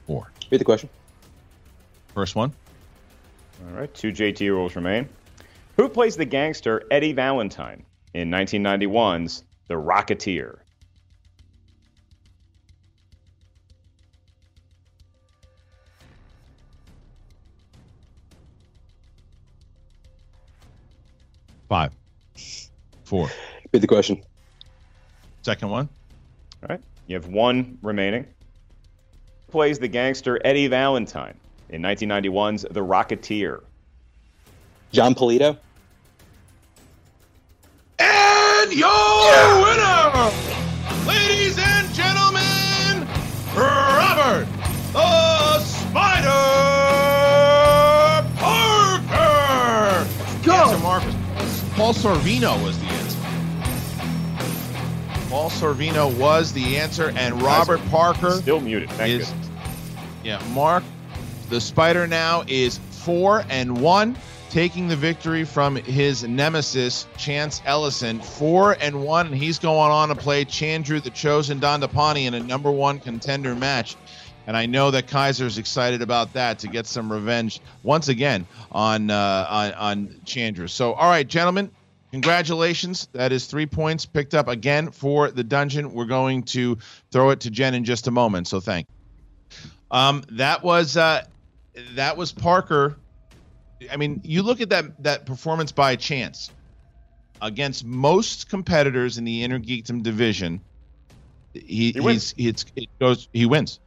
four. Read the question. First one. All right, two JT rules remain. Who plays the gangster Eddie Valentine in 1991's The Rocketeer? Five, four. Read the question. Second one. All right, you have one remaining. Plays the gangster Eddie Valentine in 1991's The Rocketeer? Jon Polito. And your winner, ladies and gentlemen, Robert the Spider Parker. Go. Answer, Marcus. Paul Sorvino was the answer. Paul Sorvino was the answer, and Robert Parker still muted. Thank is, goodness. yeah, Mark, the Spider now is four and one, taking the victory from his nemesis Chance Ellison. Four and one, and he's going on to play Chandru, the chosen Don Dandapani, in a number one contender match. And I know that Kaiser's excited about that to get some revenge once again on uh, on, on Chandru. So, all right, gentlemen, congratulations. That is three points picked up again for the dungeon. We're going to throw it to Jen in just a moment. So, thank. Um, that was uh, that was Parker. I mean, you look at that that performance by Chance against most competitors in the Inner Geekdom division. He, He wins. he's it's it goes he wins.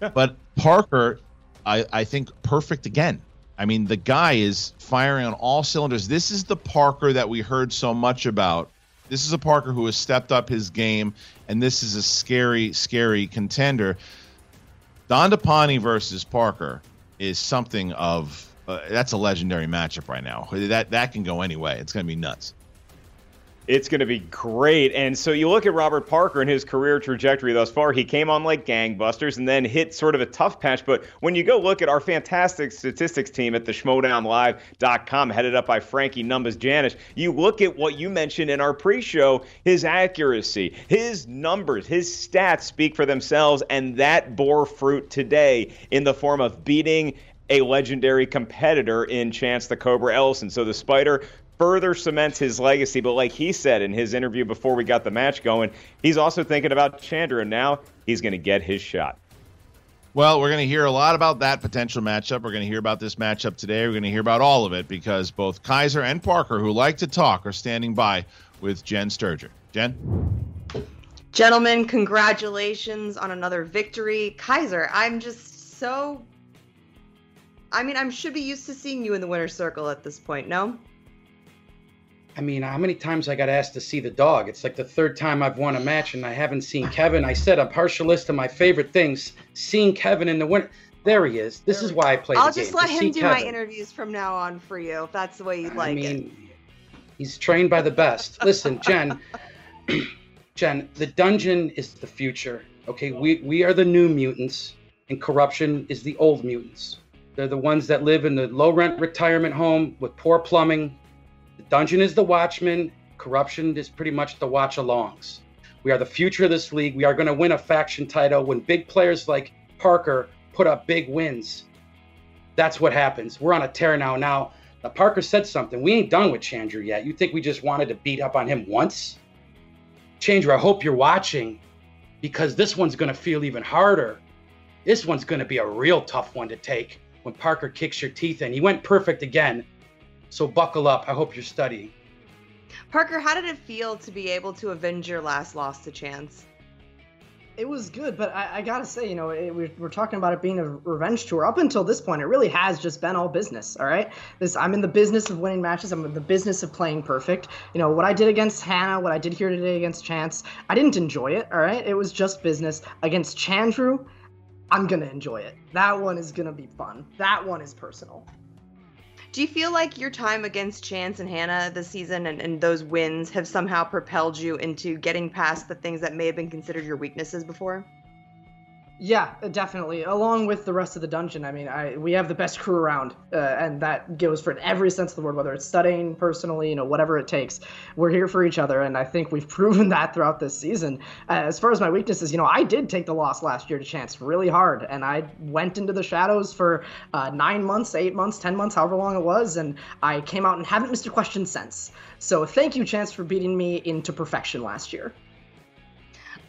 Yeah. But Parker, I, I think perfect again. I mean, the guy is firing on all cylinders. This is the Parker that we heard so much about. This is a Parker who has stepped up his game, and this is a scary, scary contender. Dandapani versus Parker is something of uh, that's a legendary matchup right now. That that can go any way. It's going to be nuts. It's going to be great. And so you look at Robert Parker and his career trajectory thus far. He came on like gangbusters and then hit sort of a tough patch. But when you go look at our fantastic statistics team at the schmoedownlive.com, headed up by Frankie Numbers Janish, you look at what you mentioned in our pre show his accuracy, his numbers, his stats speak for themselves. And that bore fruit today in the form of beating a legendary competitor in Chance the Cobra Ellison. So the Spider further cements his legacy. But like he said in his interview before we got the match going, he's also thinking about Chandru, and now he's going to get his shot. Well, we're going to hear a lot about that potential matchup. We're going to hear about this matchup today. We're going to hear about all of it because both Kaiser and Parker, who like to talk, are standing by with Jen Sturger. Jen? Gentlemen, congratulations on another victory. Kaiser, I'm just so. I mean, I should be used to seeing you in the winner's circle at this point, no? I mean, how many times I got asked to see the dog? It's like the third time I've won a match and I haven't seen Kevin. I said a partial list of my favorite things. Seeing Kevin in the winner. There he is. This is why I play I'll the just game, let him do my interviews from now on for you, if that's the way you'd I like it. mean, he's trained by the best. Listen, Jen, [LAUGHS] [CLEARS THROAT] Jen, the dungeon is the future. Okay, we we are the new mutants, and corruption is the old mutants. They're the ones that live in the low rent retirement home with poor plumbing. The dungeon is the watchman. Corruption is pretty much the watch alongs. We are the future of this league. We are going to win a faction title when big players like Parker put up big wins. That's what happens. We're on a tear now. Now, Parker said something. We ain't done with Chandru yet. You think we just wanted to beat up on him once? Chandru, I hope you're watching because this one's going to feel even harder. This one's going to be a real tough one to take when Parker kicks your teeth in. He went perfect again. So buckle up. I hope you're studying. Parker, how did it feel to be able to avenge your last loss to Chance? It was good, but I, I gotta say, you know, it, we're, we're talking about it being a revenge tour. Up until this point, it really has just been all business. All right, this I'm in the business of winning matches. I'm in the business of playing perfect. You know what I did against Hannah, what I did here today against Chance. I didn't enjoy it. All right, it was just business against Chandru. I'm gonna enjoy it. That one is gonna be fun. That one is personal. Do you feel like your time against Chance and Hannah this season and, and those wins have somehow propelled you into getting past the things that may have been considered your weaknesses before? Yeah, definitely. Along with the rest of the dungeon, I mean, I we have the best crew around, uh, and that goes for every sense of the word. Whether it's studying personally, you know, whatever it takes, we're here for each other, and I think we've [LAUGHS] proven that throughout this season. Uh, as far as my weaknesses, you know, I did take the loss last year to Chance really hard, and I went into the shadows for uh, nine months, eight months, ten months, however long it was, and I came out and haven't missed a question since. So thank you, Chance, for beating me into perfection last year.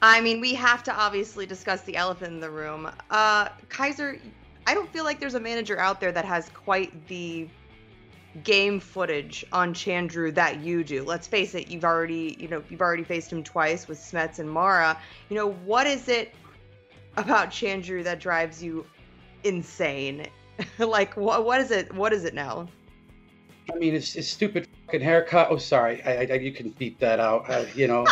I mean, we have to obviously discuss the elephant in the room. Uh, Kaiser, I don't feel like there's a manager out there that has quite the game footage on Chandru that you do. Let's face it, you've already, you know, you've already faced him twice with Smets and Mara. You know, what is it about Chandru that drives you insane? [LAUGHS] like, what, what is it? What is it now? I mean, his, his stupid haircut. Oh, sorry, I, I, you can beat that out. Uh, you know,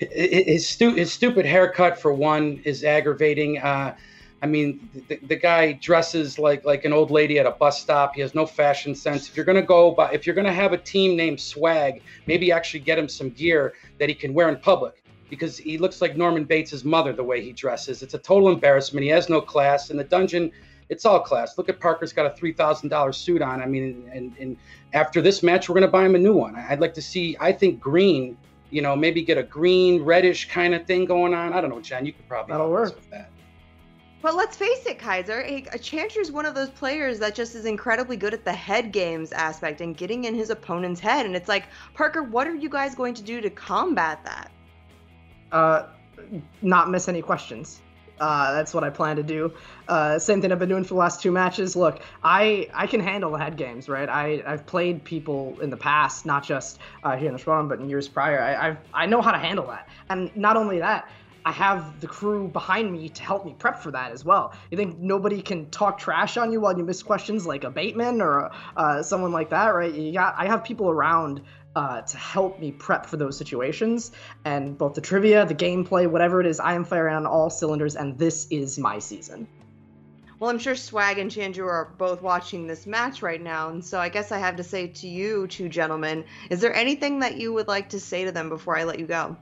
his, stu- his stupid haircut for one is aggravating. Uh, I mean, the, the guy dresses like like an old lady at a bus stop. He has no fashion sense. If you're gonna go, but if you're gonna have a team named Swag, maybe actually get him some gear that he can wear in public. because he looks like Norman Bates' mother the way he dresses. It's a total embarrassment. He has no class. In the dungeon, it's all class. Look at Parker's got a three thousand dollars suit on. I mean, and and after this match, we're gonna buy him a new one. I'd like to see. I think green. You know, maybe get a green reddish kind of thing going on. I don't know, Jen. You could probably That'll work. with that. But let's face it, Kaiser, a, a Chandru's one of those players that just is incredibly good at the head games aspect and getting in his opponent's head. And it's like, Parker, what are you guys going to do to combat that? uh, not miss any questions. Uh, that's what I plan to do. Uh, same thing I've been doing for the last two matches. Look, I I can handle the head games, right? I I've played people in the past, not just uh, here in the Spawn, but in years prior. I I've, I know how to handle that, and not only that. I have the crew behind me to help me prep for that as well. You think nobody can talk trash on you while you miss questions like a Bateman or uh, someone like that, right? You got I have people around uh, to help me prep for those situations. And both the trivia, the gameplay, whatever it is, I am firing on all cylinders, and this is my season. Well, I'm sure Swag and Chandru are both watching this match right now, and so I guess I have to say to you two gentlemen, is there anything that you would like to say to them before I let you go?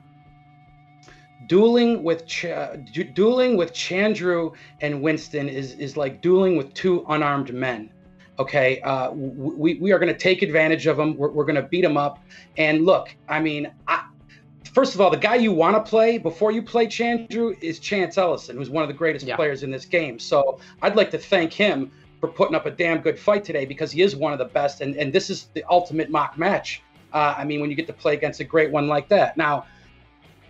dueling with Ch- du- dueling with Chandru and Winston is is like dueling with two unarmed men. Okay, uh, we we are going to take advantage of them. We're, we're going to beat them up. And look, I mean, I, first of all, the guy you want to play before you play Chandru is Chance Ellison, who's one of the greatest players in this game. So I'd like to thank him for putting up a damn good fight today because he is one of the best. And and this is the ultimate mock match. Uh, I mean, when you get to play against a great one like that. Now,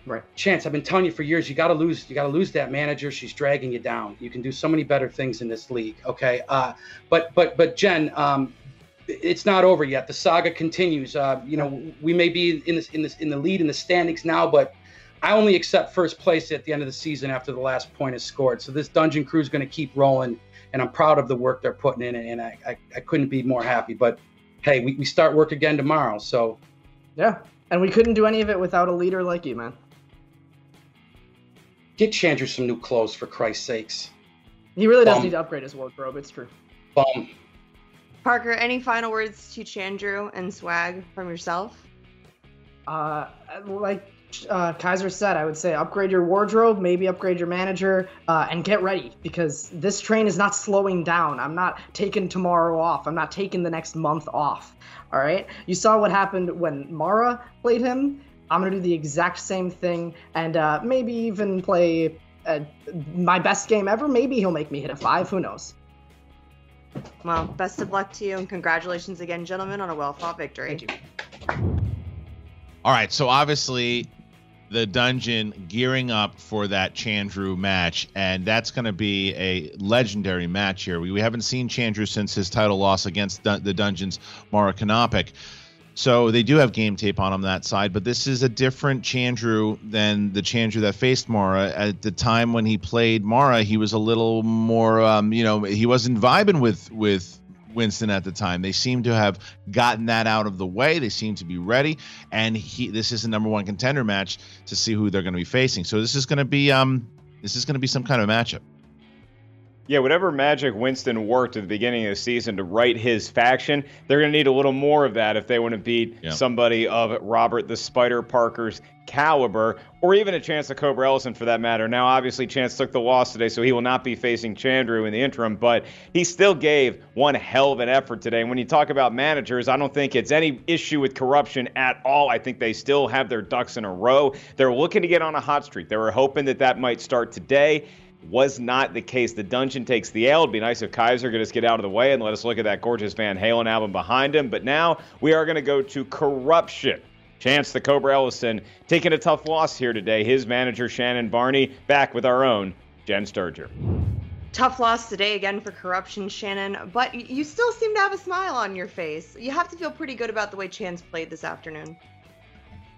Right. Chance, I've been telling you for years, you got to lose. You got to lose that manager. She's dragging you down. You can do so many better things in this league. Okay. Uh, but but but Jen, um, it's not over yet. The saga continues. Uh, you know, we may be in this in this in the lead in the standings now, but I only accept first place at the end of the season after the last point is scored. So this dungeon crew is going to keep rolling, and I'm proud of the work they're putting in, and I I, I couldn't be more happy. But hey, we, we start work again tomorrow. So Yeah. And we couldn't do any of it without a leader like you, man. Get Chandru some new clothes for Christ's sakes. He really does Bum. need to upgrade his wardrobe. It's true. Bum. Parker, any final words to Chandru and Swag from yourself? Uh, like uh, Kaiser said, I would say upgrade your wardrobe, maybe upgrade your manager, uh, and get ready because this train is not slowing down. I'm not taking tomorrow off. I'm not taking the next month off. All right. You saw what happened when Mara played him. I'm gonna do the exact same thing, and uh, maybe even play uh, my best game ever. Maybe he'll make me hit a five. Who knows? Well, best of luck to you and congratulations again, gentlemen, on a well fought victory. Thank you. All right, so obviously the dungeon gearing up for that Chandru match, and that's going to be a legendary match here. We, we haven't seen Chandru since his title loss against dun- the dungeon's Mara Kanopik. So they do have game tape on him that side, but this is a different Chandru than the Chandru that faced Mara. At the time when he played Mara, he was a little more, um, you know, he wasn't vibing with with Winston at the time. They seem to have gotten that out of the way. They seem to be ready, and he this is a number one contender match to see who they're going to be facing. So this is going to be um this is going to be some kind of matchup. Yeah, whatever magic Winston worked at the beginning of the season to right his faction, they're going to need a little more of that if they want to beat Yeah. somebody of Robert the Spider Parker's caliber, or even a chance of Cobra Ellison for that matter. Now, obviously, Chance took the loss today, so he will not be facing Chandru in the interim, but he still gave one hell of an effort today. And when you talk about managers, I don't think it's any issue with corruption at all. I think they still have their ducks in a row. They're looking to get on a hot streak. They were hoping that that might start today was not the case. The dungeon takes the L. It'd be nice if Kaiser could just get out of the way and let us look at that gorgeous Van Halen album behind him. But now we are going to go to corruption. Chance the Cobra Ellison taking a tough loss here today. His manager Shannon Barney back with our own Jen Sturger. Tough loss today again for corruption, Shannon, but you still seem to have a smile on your face. You have to feel pretty good about the way Chance played this afternoon.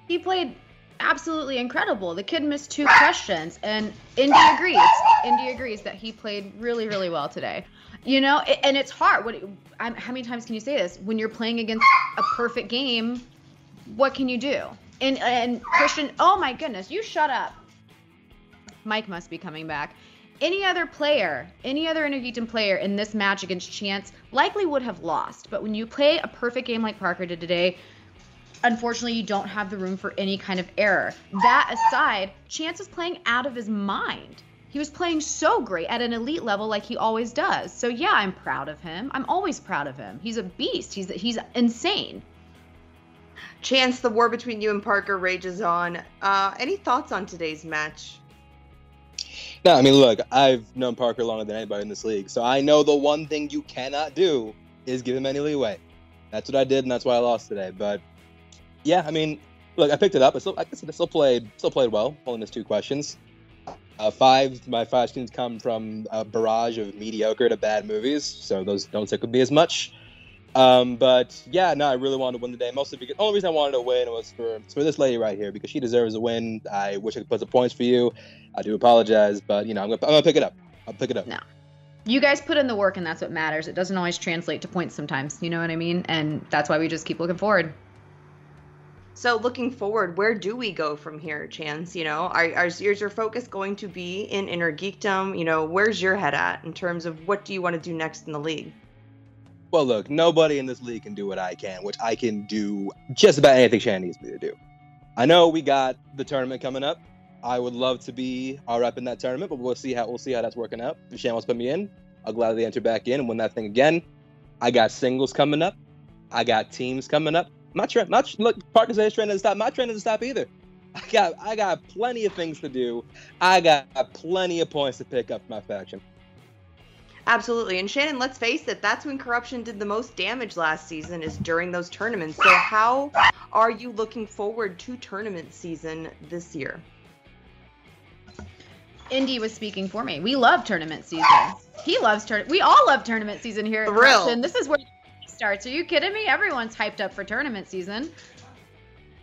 He played absolutely incredible. The kid missed two questions, and Indy agrees. Indy agrees that he played really, really well today. You know, a- and it's hard. What? How many times can you say this? When you're playing against a perfect game, what can you do? And and Kristian, oh my goodness, you shut up. Mike must be coming back. Any other player, any other Inner Geekdom player in this match against Chance likely would have lost. But when you play a perfect game like Parker did today, unfortunately, you don't have the room for any kind of error. That aside, Chance was playing out of his mind. He was playing so great at an elite level like he always does. So yeah, I'm proud of him. I'm always proud of him. He's a beast. He's he's insane. Chance, the war between you and Parker rages on. Uh, any thoughts on today's match? No, I mean, look, I've known Parker longer than anybody in this league, so I know the one thing you cannot do is give him any leeway. That's what I did, and that's why I lost today. But yeah, I mean, look, I picked it up. I still, I guess still played, still played well. Only missed two questions. Uh, five, my five students come from a barrage of mediocre to bad movies, so those don't stick with me as much. Um, but yeah, no, I really wanted to win the day. Mostly because the only reason I wanted to win was for for this lady right here because she deserves a win. I wish I could put some points for you. I do apologize, but you know I'm gonna, I'm gonna pick it up. I'll pick it up. No. You guys put in the work, and that's what matters. It doesn't always translate to points sometimes. You know what I mean? And that's why we just keep looking forward. So looking forward, where do we go from here, Chance? You know, are, are is your focus going to be in inner geekdom? You know, where's your head at in terms of what do you want to do next in the league? Well, look, nobody in this league can do what I can, which I can do just about anything Shannon needs me to do. I know we got the tournament coming up. I would love to be our rep in that tournament, but we'll see how we'll see how that's working out. If Shannon wants to put me in, I'll gladly enter back in and win that thing again. I got singles coming up. I got teams coming up. My trend, my look, partners says trend doesn't stop. My trend doesn't stop either. I got I got plenty of things to do. I got plenty of points to pick up for my faction. Absolutely. And Shannon, let's face it, that's when corruption did the most damage last season is during those tournaments. So how are you looking forward to tournament season this year? Indy was speaking for me. We love tournament season. He loves tournament. We all love tournament season here at Thrill. Corruption. This is where it starts. Are you kidding me? Everyone's hyped up for tournament season.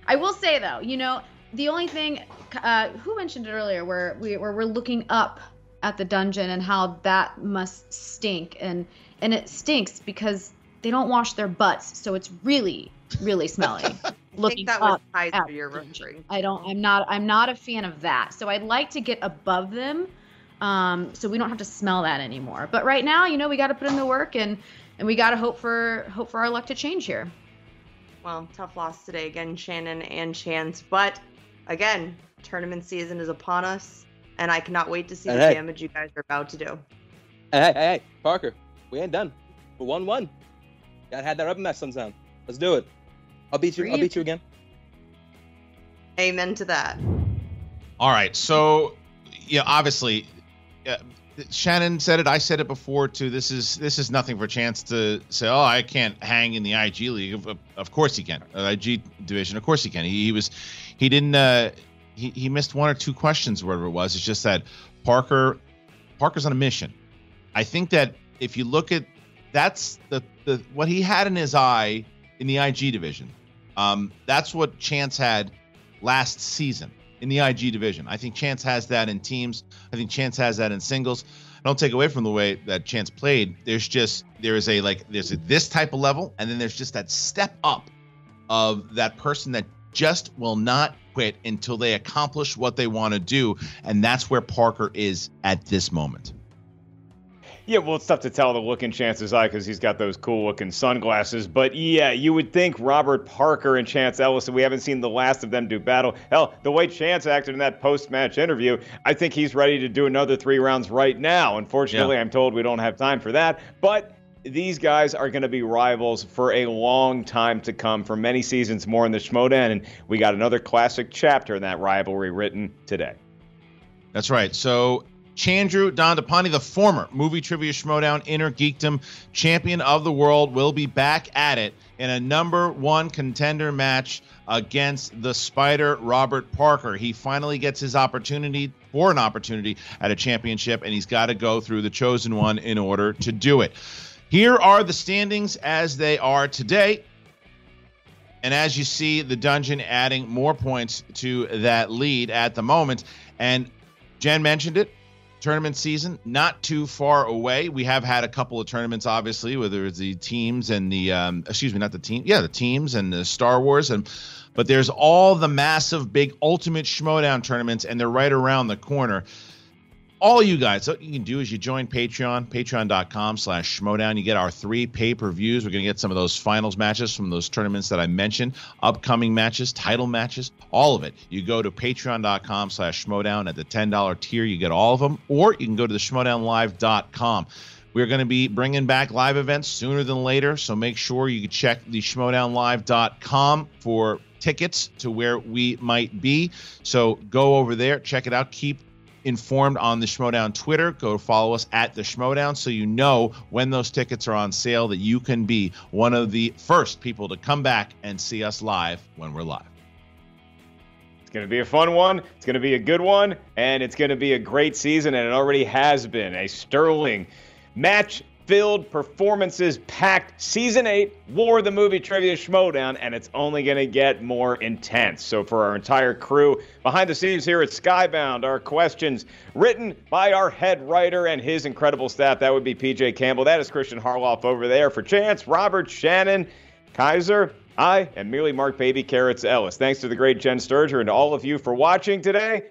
I will say though, you know, the only thing uh, who mentioned it earlier, where we where we're looking up at the dungeon and how that must stink, and and it stinks because they don't wash their butts, so it's really really smelly. [LAUGHS] I looking think that was up Kaiser you're referring. I don't. I'm not. I'm not a fan of that. So I'd like to get above them, um, so we don't have to smell that anymore. But right now, you know, we got to put in the work and and we got to hope for hope for our luck to change here. Well, tough loss today again, Shannon and Chance. But again, tournament season is upon us, and I cannot wait to see And the hey. damage you guys are about to do. Hey, hey, hey, Parker, we ain't done. We're one one. Gotta have that rubber match sometime. Let's do it. I'll beat you. I'll beat you again. Amen to that. All right. So, yeah, obviously, uh, Shannon said it. I said it before too. This is this is nothing for Chance to say. Oh, I can't hang in the IG league. Of, of course he can. Uh, IG division. Of course he can. He, he was, he didn't. Uh, he he missed one or two questions, whatever it was. It's just that Parker, Parker's on a mission. I think that if you look at that's the the what he had in his eye in the IG division. Um, that's what Chance had last season in the IG division. I think Chance has that in teams. I think Chance has that in singles. I don't take away from the way that Chance played. There's just there is a like there's a, this type of level, and then there's just that step up of that person that just will not quit until they accomplish what they want to do, and that's where Parker is at this moment. Yeah, well, it's tough to tell the look in Chance's eye because he's got those cool looking sunglasses. But yeah, you would think Robert Parker and Chance Ellison, we haven't seen the last of them do battle. Hell, the way Chance acted in that post match interview, I think he's ready to do another three rounds right now. Unfortunately, Yeah. I'm told we don't have time for that. But these guys are going to be rivals for a long time to come, for many seasons more in the Schmoedown. And we got another classic chapter in that rivalry written today. That's right. So Chandru Dandapani, the former movie trivia schmoedown inner geekdom champion of the world, will be back at it in a number one contender match against the Spider Robert Parker. He finally gets his opportunity for an opportunity at a championship, and he's got to go through the chosen one in order to do it. Here are the standings as they are today. And as you see, the dungeon adding more points to that lead at the moment. And Jen mentioned it. Tournament season not too far away. We have had a couple of tournaments, obviously, whether it's the teams and the um, excuse me, not the team, yeah, the teams and the Star Wars, and but there's all the massive, big Ultimate Schmoedown tournaments, and they're right around the corner. All you guys, what you can do is you join Patreon, patreon.com slash schmoedown. You get our three pay-per-views. We're going to get some of those finals matches from those tournaments that I mentioned, upcoming matches, title matches, all of it. You go to patreon.com slash schmoedown at the $10 tier. You get all of them. Or you can go to the schmoedownlive.com. We're going to be bringing back live events sooner than later, so make sure you check the schmoedownlive.com for tickets to where we might be. So go over there, check it out. Keep informed on the Schmoedown Twitter. Go follow us at the Schmoedown so you know when those tickets are on sale that you can be one of the first people to come back and see us live when we're live. It's going to be a fun one. It's going to be a good one. And it's going to be a great season. And it already has been a sterling match filled performances packed season 8 war the movie trivia schmoedown and it's only going to get more intense so for our entire crew behind the scenes here at skybound our questions written by our head writer and his incredible staff that would be pj campbell that is Kristian Harloff over there for chance robert shannon kaiser I am merely Mark Baby Carrots Ellis. Thanks to the great Jen Sturger and all of you for watching today.